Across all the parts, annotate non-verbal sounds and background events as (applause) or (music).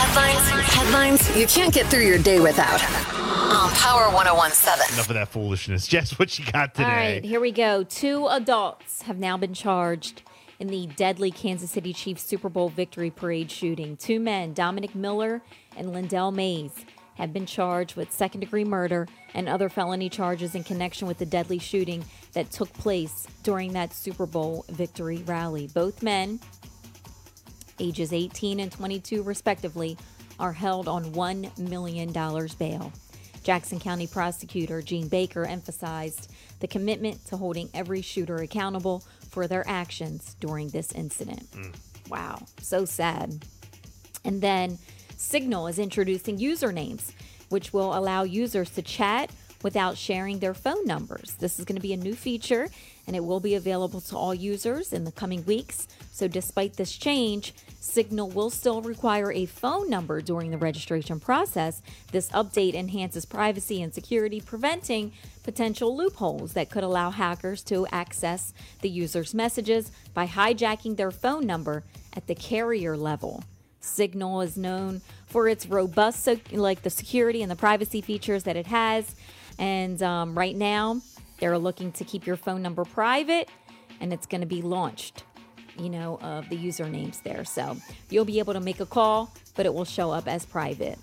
Headlines, headlines you can't get through your day without. On Power 1017. Enough of that foolishness. (laughs) Jess, what you got today? All right, here we go. Two adults have now been charged in the deadly Kansas City Chiefs Super Bowl victory parade shooting. Two men, Dominic Miller and Lyndell Mays, have been charged with second degree murder and other felony charges in connection with the deadly shooting that took place during that Super Bowl victory rally. Both men ages 18 and 22 respectively, are held on $1 million bail. Jackson County prosecutor Jean Baker emphasized the commitment to holding every shooter accountable for their actions during this incident. Mm. Wow, so sad. And then Signal is introducing usernames, which will allow users to chat without sharing their phone numbers. This is going to be a new feature and it will be available to all users in the coming weeks. So, despite this change, Signal will still require a phone number during the registration process. This update enhances privacy and security, preventing potential loopholes that could allow hackers to access the user's messages by hijacking their phone number at the carrier level. Signal is known for its robust, like the security and the privacy features that it has. And um, right now, they're looking to keep your phone number private, and it's going to be launched you know, of the usernames there. So you'll be able to make a call, but it will show up as private.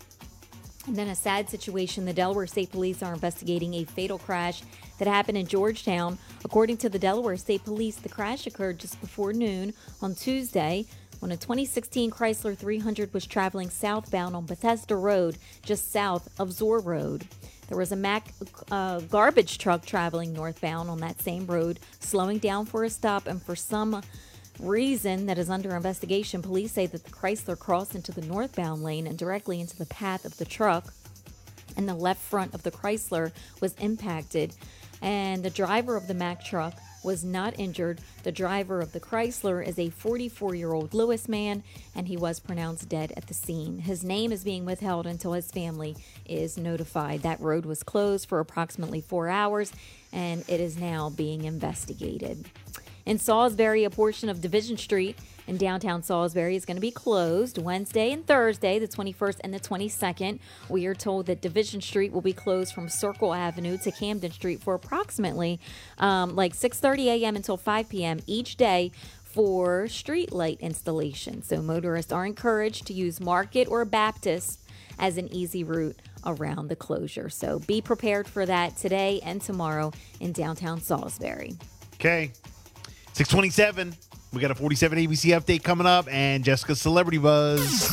And then a sad situation the Delaware State Police are investigating a fatal crash that happened in Georgetown. According to the Delaware State Police, the crash occurred just before noon on Tuesday when a 2016 Chrysler 300 was traveling southbound on Bethesda Road, just south of Zoar Road. There was a Mack uh, garbage truck traveling northbound on that same road, slowing down for a stop, and for some reason that is under investigation, police say that the Chrysler crossed into the northbound lane and directly into the path of the truck, and the left front of the Chrysler was impacted. And the driver of the Mack truck was not injured. The driver of the Chrysler is a 44 year old Lewes man, and he was pronounced dead at the scene. His name is being withheld until his family is notified. That road was closed for approximately four hours, and it is now being investigated. In Salisbury, a portion of Division Street in downtown Salisbury is going to be closed Wednesday and Thursday, the 21st and the 22nd. We are told that Division Street will be closed from Circle Avenue to Camden Street for approximately um, like 6:30 a.m. until 5 p.m. each day for street light installation. So motorists are encouraged to use Market or Baptist as an easy route around the closure. So be prepared for that today and tomorrow in downtown Salisbury. Okay. 627. We got a 47 ABC update coming up and Jessica's Celebrity Buzz.